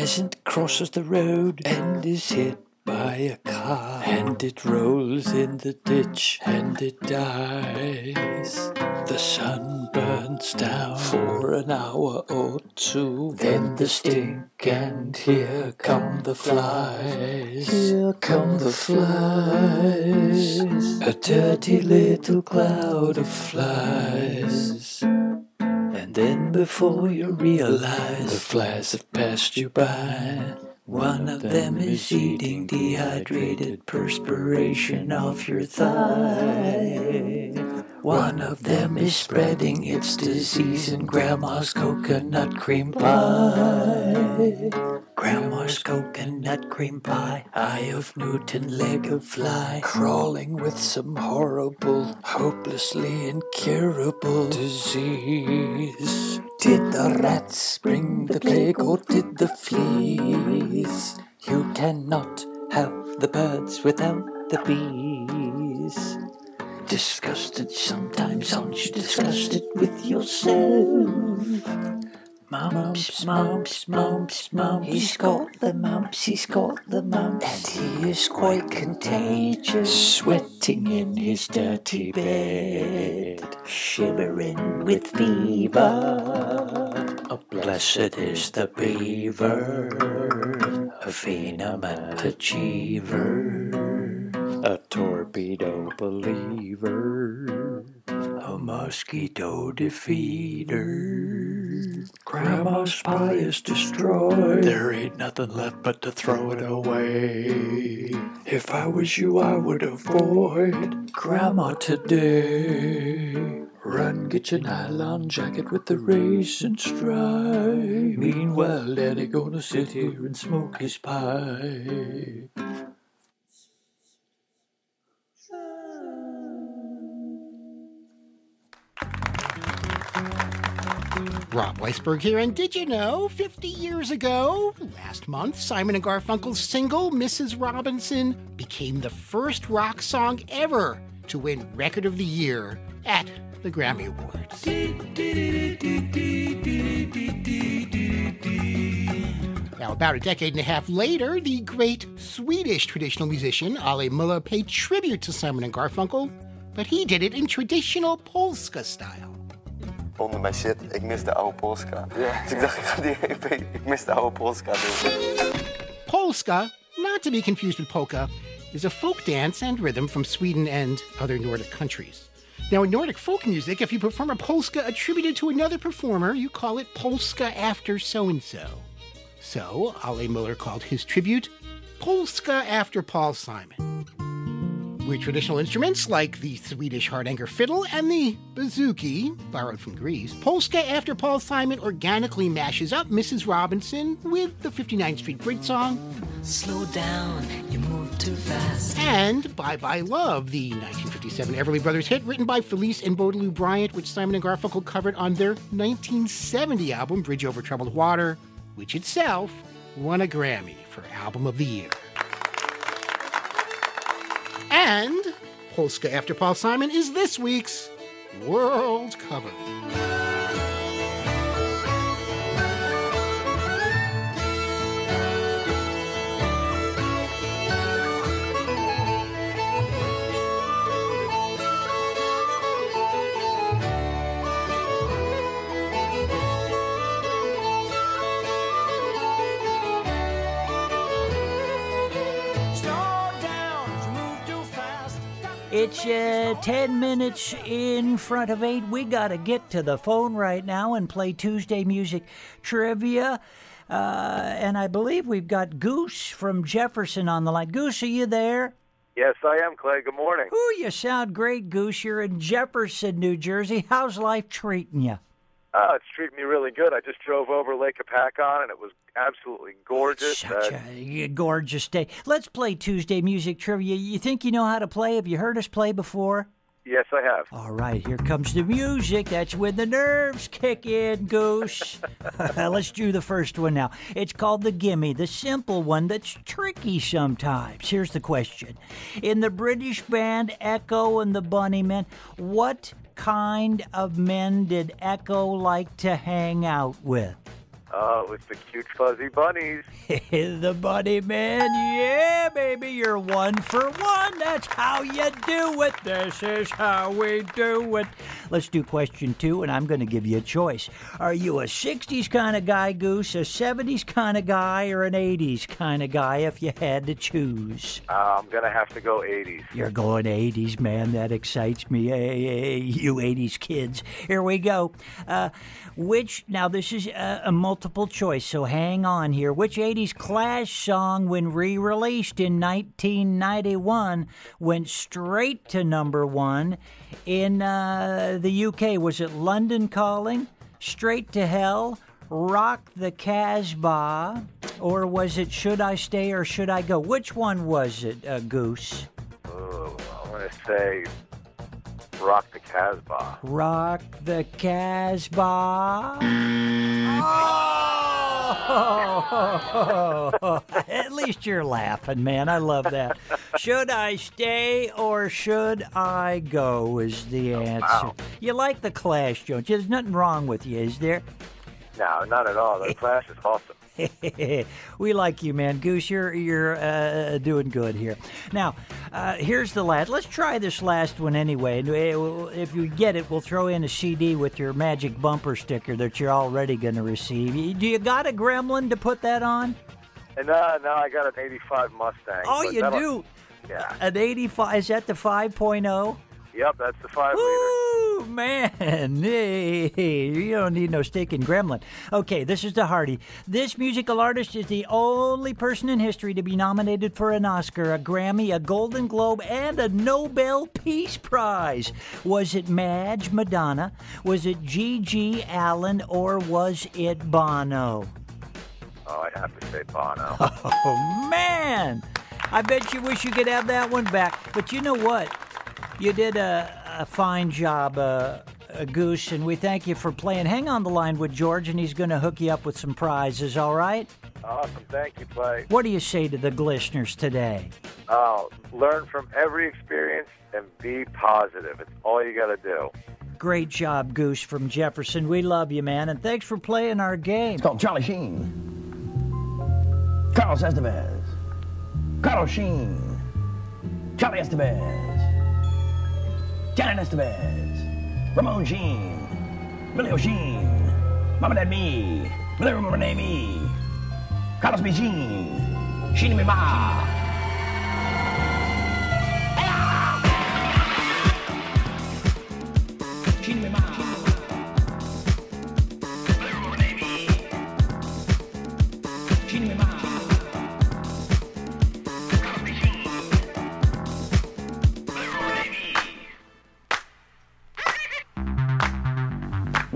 The peasant crosses the road and is hit by a car. And it rolls in the ditch and it dies. The sun burns down for an hour or two. Then the stink and here come the flies. Here come the flies. A dirty little cloud of flies. And then before you realize the flies have passed you by. One of them is eating dehydrated perspiration off your thigh. One of them is spreading its disease in Grandma's coconut cream pie. Grandma's coconut cream pie, eye of Newton, leg of fly, crawling with some horrible, hopelessly incurable disease. Did the rats bring the plague or did the fleas? You cannot have the birds without the bees. Disgusted sometimes, aren't you disgusted with yourself? Mumps, mumps, mumps, mumps. He's got the mumps, he's got the mumps. And he is quite contagious, sweating in his dirty bed, shivering with fever. Oh, blessed is the beaver, a phenomenal achiever, a torpedo believer, mosquito defeater. Grandma's pie is destroyed. There ain't nothing left but to throw it away. If I was you, I would avoid Grandma today. Run, get your nylon jacket with the raisin stripe. Meanwhile, Daddy gonna sit here and smoke his pipe. Rob Weisberg here, and did you know 50 years ago, last month, Simon and Garfunkel's single, Mrs. Robinson, became the first rock song ever to win Record of the Year at the Grammy Awards. Now, about a decade and a half later, the great Swedish traditional musician Ale Möller paid tribute to Simon and Garfunkel, but he did it in traditional Polska style. Onder mijn shit, ik mis de oude Polska. Dus ik dacht, ik ga die EP, ik mis de oude Polska doen. Polska, not to be confused with polka, is a folk dance and rhythm from Sweden and other Nordic countries. Now, in Nordic folk music, if you perform a polska attributed to another performer, you call it polska after so and so. So, Ale Möller called his tribute Polska after Paul Simon. With traditional instruments like the Swedish Hardanger fiddle and the bouzouki, borrowed from Greece, Polska after Paul Simon organically mashes up Mrs. Robinson with the 59th Street Bridge song Slow down, you move too fast. and Bye Bye Love, the 1957 Everly Brothers hit written by Felice and Boudleaux Bryant, which Simon and Garfunkel covered on their 1970 album Bridge Over Troubled Water, which itself won a Grammy for Album of the Year. And Polska After Paul Simon is this week's World Cover. It's uh, 10 minutes in front of 8. We got to get to the phone right now and play Tuesday Music Trivia. Uh, and I believe we've got Goose from Jefferson on the line. Goose, are you there? Yes, I am, Clay. Good morning. Ooh, you sound great, Goose. You're in Jefferson, New Jersey. How's life treating you? Oh, it's treating me really good. I just drove over Lake Hopatcong, and it was absolutely gorgeous. Such Uh, a gorgeous day. Let's play Tuesday Music Trivia. You think you know how to play? Have you heard us play before? yes, I have. All right, here comes the music. That's when the nerves kick in, Goose. Let's do the first one now. It's called the Gimme, the simple one that's tricky sometimes. Here's the question In the British band Echo and the Bunnymen, what kind of men did Echo like to hang out with? Oh, it was the cute fuzzy bunnies. the Bunny Man, yeah, baby, you're one for one. That's how you do it. This is how we do it. Let's do question two, and I'm going to give you a choice. Are you a 60s kind of guy, Goose, a 70s kind of guy, or an 80s kind of guy if you had to choose? Uh, I'm gonna have to go 80s. You're going 80s, man. That excites me. Hey, hey, you 80s kids. Here we go. Uh, which, now this is a, a multiple choice, so hang on here. Which 80s Clash song, when re released in 1991, went straight to number one in uh, the UK? Was it London Calling, Straight to Hell, Rock the Casbah, or was it Should I Stay or Should I Go? Which one was it, uh, Goose? Oh, I want to say Rock the Casbah. Rock the Casbah. Oh! At least you're laughing, man. I love that. should I stay or should I go? Is the oh, answer. wow. You like the Clash, don't you? There's nothing wrong with you, is there? No, not at all. The Clash is awesome. we like you, man. Goose, you're you're uh, doing good here. Now, uh, here's the last. Let's try this last one anyway. Uh, If you get it, we'll throw in a CD with your magic bumper sticker that you're already going to receive. Do you got a Gremlin to put that on? And uh, now I got an 85 Mustang. Oh, you do. Yeah. An 85. Is that the 5.0? Yep, that's the 5 liter. Ooh, man. Hey, you don't need no stinking gremlin. Okay, this is the Hardy. This musical artist is the only person in history to be nominated for an Oscar, a Grammy, a Golden Globe, and a Nobel Peace Prize. Was it Madge Madonna? Was it G.G. Allen? Or was it Bono? Oh, I'd have to say Bono. Oh, man. I bet you wish you could have that one back. But you know what? You did a, a fine job, uh, uh, Goose, and we thank you for playing. Hang on the line with George, and he's going to hook you up with some prizes, all right? awesome. Thank you, Clay. What do you say to the listeners today? Oh, learn from every experience and be positive. It's all you got to do. Great job, Goose from Jefferson. We love you, man, and thanks for playing our game. It's called Charlie Sheen. Carlos Estevez. Carlos Sheen. Charlie Estevez. Janet Estevez. Ramon Jean, Billy O'Sheen. Mama Dad Me. Billy Name Me. Carlos B. Sheen. Sheen Me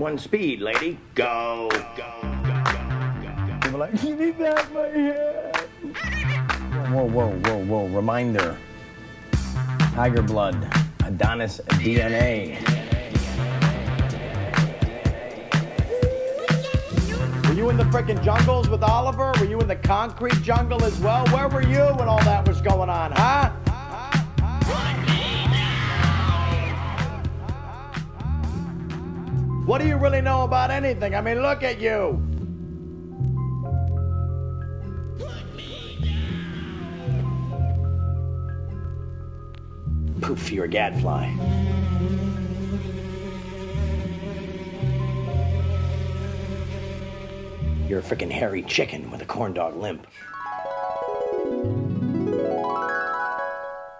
One speed, lady. Go. Go, go, go. People like, give me back my head. Whoa, whoa, whoa, whoa. Reminder. Tiger blood. Adonis DNA. Were you in the frickin' jungles with Oliver? Were you in the concrete jungle as well? Where were you when all that was going on, huh? What do you really know about anything? I mean, look at you. Poof, you're a gadfly. You're a frickin' hairy chicken with a corn dog limp.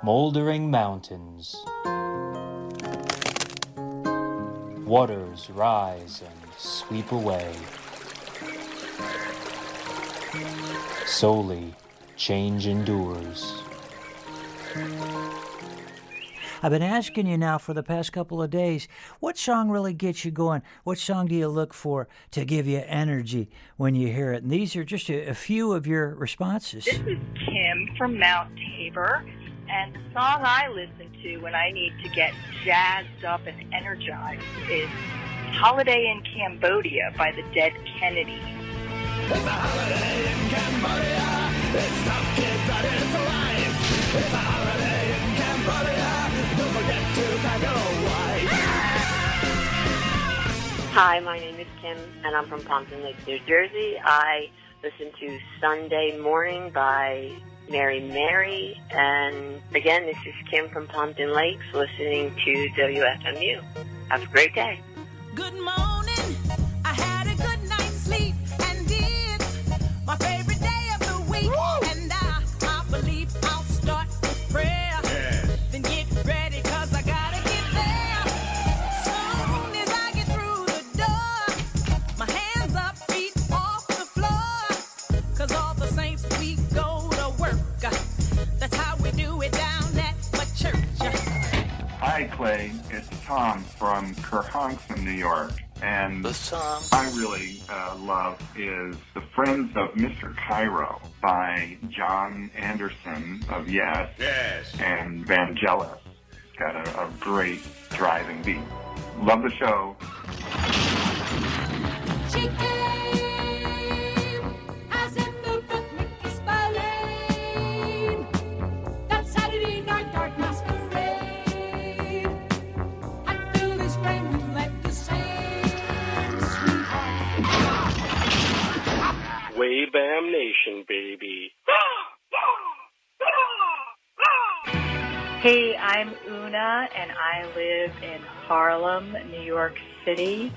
Moldering mountains. Waters rise and sweep away. Solely, change endures. I've been asking you now for the past couple of days, what song really gets you going? What song do you look for to give you energy when you hear it? And these are just a, a few of your responses. This is Kim from Mount Tabor, and the song I listen to when I need to get jazzed up and energized is Holiday in Cambodia by the Dead Kennedys. It's a holiday in Cambodia. It's tough, kid, but it's life. It's a holiday in Cambodia. Don't forget to pack your wife. Hi, my name is Kim, and I'm from Pompton Lake, New Jersey. I listen to Sunday Morning by Mary Mary, and again, this is Kim from Pompton Lakes, listening to WFMU. Have a great day. Good morning. Love is The Friends of Mr. Cairo by Jon Anderson of Yes. Yes. And Vangelis. It's got a, a great driving beat. Love the show. Bam Nation, baby. Hey, I'm Una, and I live in Harlem, New York City.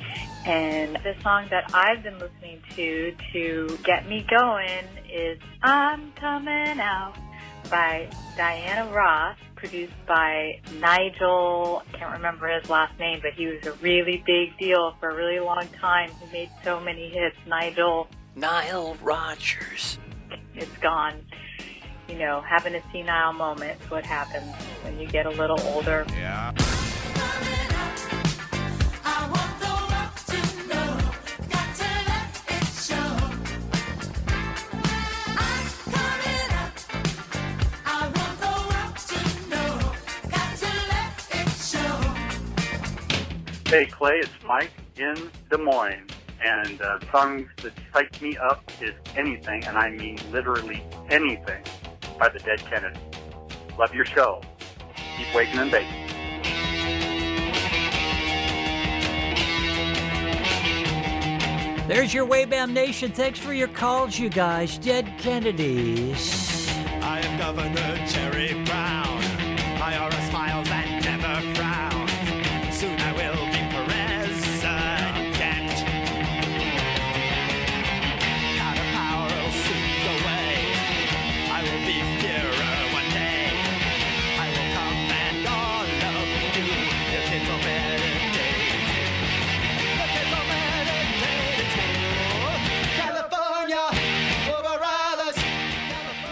And the song that I've been listening to to get me going is I'm Coming Out by Diana Ross, produced by Nigel. I can't remember his last name, but he was a really big deal for a really long time. He made so many hits. Nigel. Nile Rodgers. It's gone. You know, having a senile moment is what happens when you get a little older. Yeah. I want the world to know. Got to let it show. I'm coming up. I want the world to know. Got to let it show. Hey Clay, it's Mike in Des Moines, and uh, songs that psych me up is anything, and I mean literally anything, by the Dead Kennedys. Love your show. Keep waking and baking. There's your Waybam Nation. Thanks for your calls, you guys. Dead Kennedys. I am Governor Jerry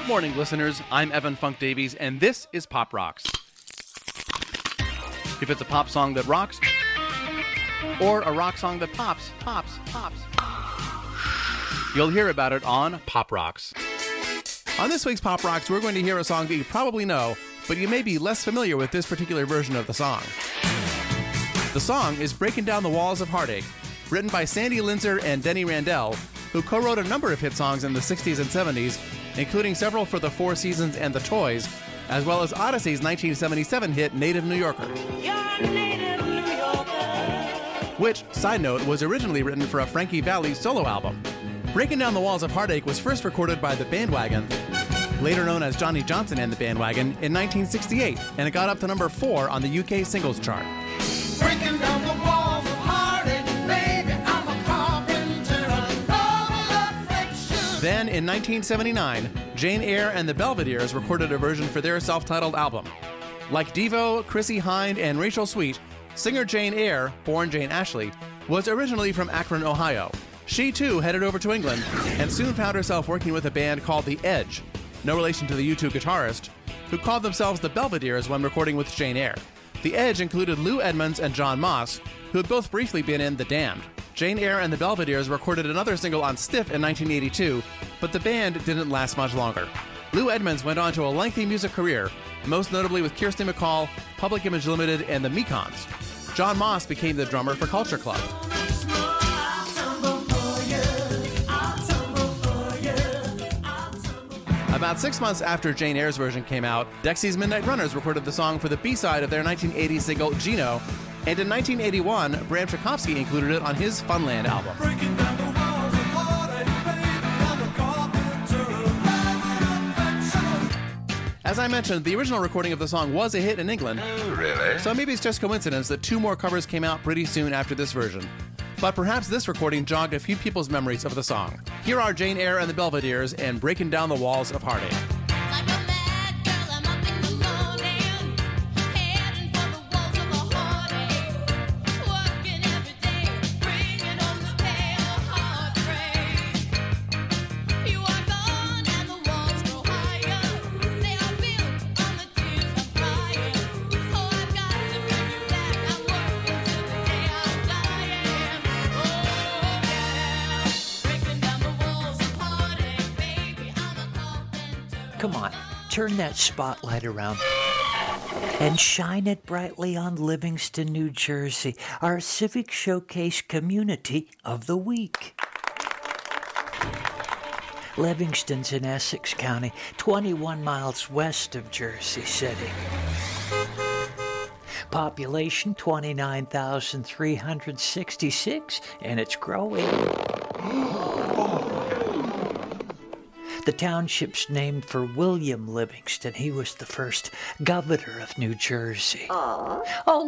Good morning, listeners. I'm Evan Funk Davies, and this is Pop Rocks. If it's a pop song that rocks, or a rock song that pops, pops, pops, you'll hear about it on Pop Rocks. On this week's Pop Rocks, we're going to hear a song that you probably know, but you may be less familiar with this particular version of the song. The song is Breaking Down the Walls of Heartache, written by Sandy Linzer and Denny Randell, who co wrote a number of hit songs in the 60s and 70s, including several for the Four Seasons and the Toys, as well as Odyssey's 1977 hit Native New Yorker. Which, side note, was originally written for a Frankie Valli solo album. Breaking Down the Walls of Heartache was first recorded by The Bandwagon, later known as Johnny Johnson and the Bandwagon, in 1968, and it got up to number 4 on the UK singles chart. Then, in 1979, Jane Eyre and the Belvederes recorded a version for their self titled album. Like Devo, Chrissie Hynde, and Rachel Sweet, singer Jane Eyre, born Jane Ashley, was originally from Akron, Ohio. She too headed over to England and soon found herself working with a band called The Edge, no relation to the U2 guitarist, who called themselves the Belvederes when recording with Jane Eyre. The Edge included Lou Edmonds and John Moss, who had both briefly been in The Damned. Jane Eyre and the Belvederes recorded another single on Stiff in 1982, but the band didn't last much longer. Lou Edmonds went on to a lengthy music career, most notably with Kirsty MacColl, Public Image Limited, and the Mekons. John Moss became the drummer for Culture Club. About six months after Jane Eyre's version came out, Dexy's Midnight Runners recorded the song for the B-side of their 1980 single Geno, and in 1981, Bram Tchaikovsky included it on his Funland album. As I mentioned, the original recording of the song was a hit in England. Oh, really? So maybe it's just coincidence that two more covers came out pretty soon after this version. But perhaps this recording jogged a few people's memories of the song. Here are Jane Eyre and the Belvederes and Breaking Down the Walls of Heartache. Turn that spotlight around and shine it brightly on Livingston, New Jersey, our Civic Showcase Community of the Week. Livingston's in Essex County, 21 miles west of Jersey City. Population 29,366, and it's growing. The township's named for William Livingston. He was the first governor of New Jersey. Oh,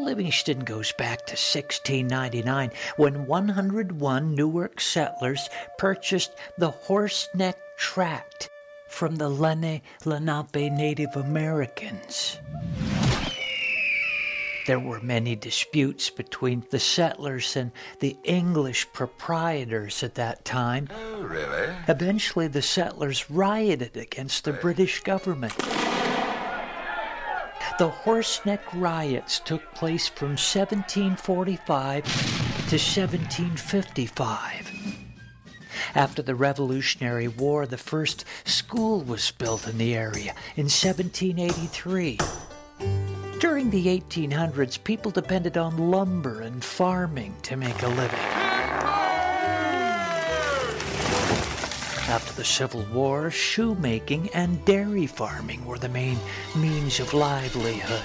Livingston goes back to 1699 when 101 Newark settlers purchased the Horseneck Tract from the Lene Lenape Native Americans. There were many disputes between the settlers and the English proprietors at that time. Oh, really? Eventually, the settlers rioted against the British government. The Horseneck Riots took place from 1745 to 1755. After the Revolutionary War, the first school was built in the area in 1783. During the 1800s, people depended on lumber and farming to make a living. After the Civil War, shoemaking and dairy farming were the main means of livelihood.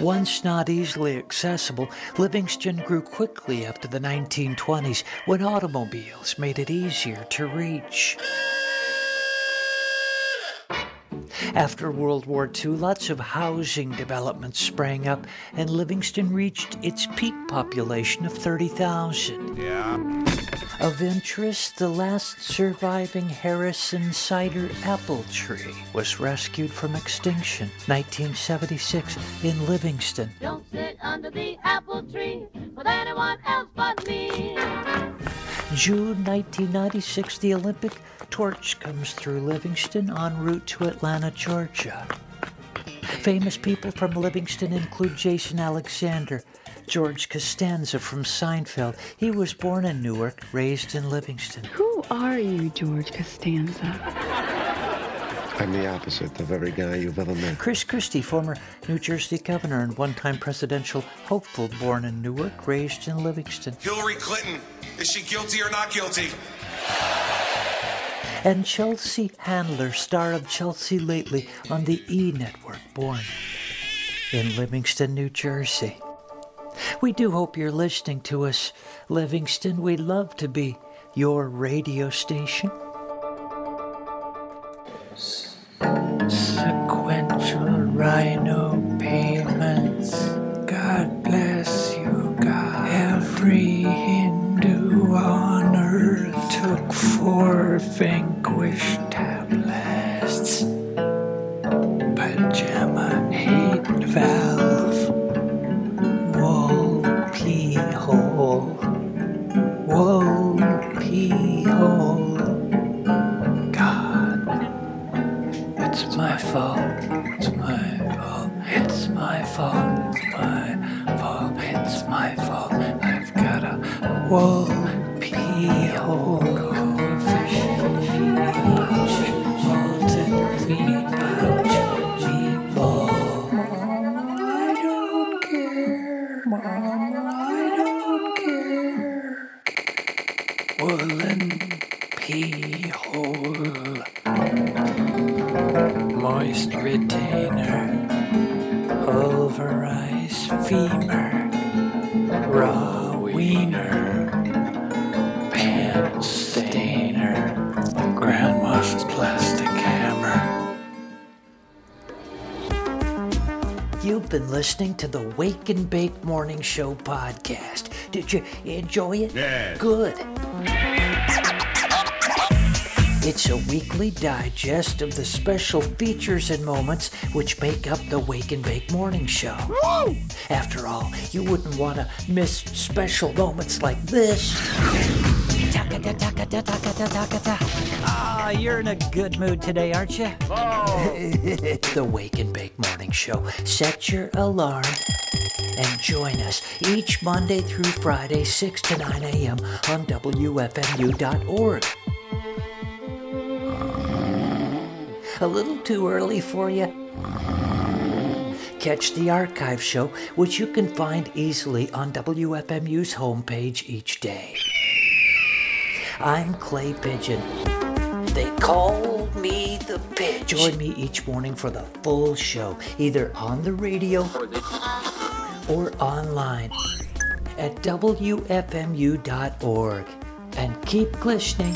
Once not easily accessible, Livingston grew quickly after the 1920s when automobiles made it easier to reach. After World War II, lots of housing developments sprang up, and Livingston reached its peak population of 30,000. Yeah. Of interest, the last surviving Harrison cider apple tree was rescued from extinction 1976 in Livingston. Don't sit under the apple tree with anyone else but me. June 1996, the Olympic torch comes through Livingston en route to Atlanta, Georgia. Famous people from Livingston include Jason Alexander, George Costanza from Seinfeld. He was born in Newark, raised in Livingston. Who are you, George Costanza? I'm the opposite of every guy you've ever met. Chris Christie, former New Jersey governor and one time presidential hopeful, born in Newark, raised in Livingston. Hillary Clinton, is she guilty or not guilty? And Chelsea Handler, star of Chelsea Lately on the E Network, born in Livingston, New Jersey. We do hope you're listening to us, Livingston. We'd love to be your radio station. Sequential rhino payments. God bless you, God. Every Hindu on earth took four my fault, my fault, it's my fault. I've got a wall. You've been listening to the Wake and Bake Morning Show podcast. Did you enjoy it? Yes. Good. It's a weekly digest of the special features and moments which make up the Wake and Bake Morning Show. Woo! After all, you wouldn't want to miss special moments like this. Ah, you're in a good mood today, aren't you? Oh. the Wake and Bake Morning Show. Set your alarm and join us each Monday through Friday, 6 to 9 a.m. on WFMU.org. A little too early for you? Catch the archive show, which you can find easily on WFMU's homepage each day. I'm Clay Pigeon. They call me the Pigeon. Join me each morning for the full show, either on the radio or online at WFMU.org. And keep listening.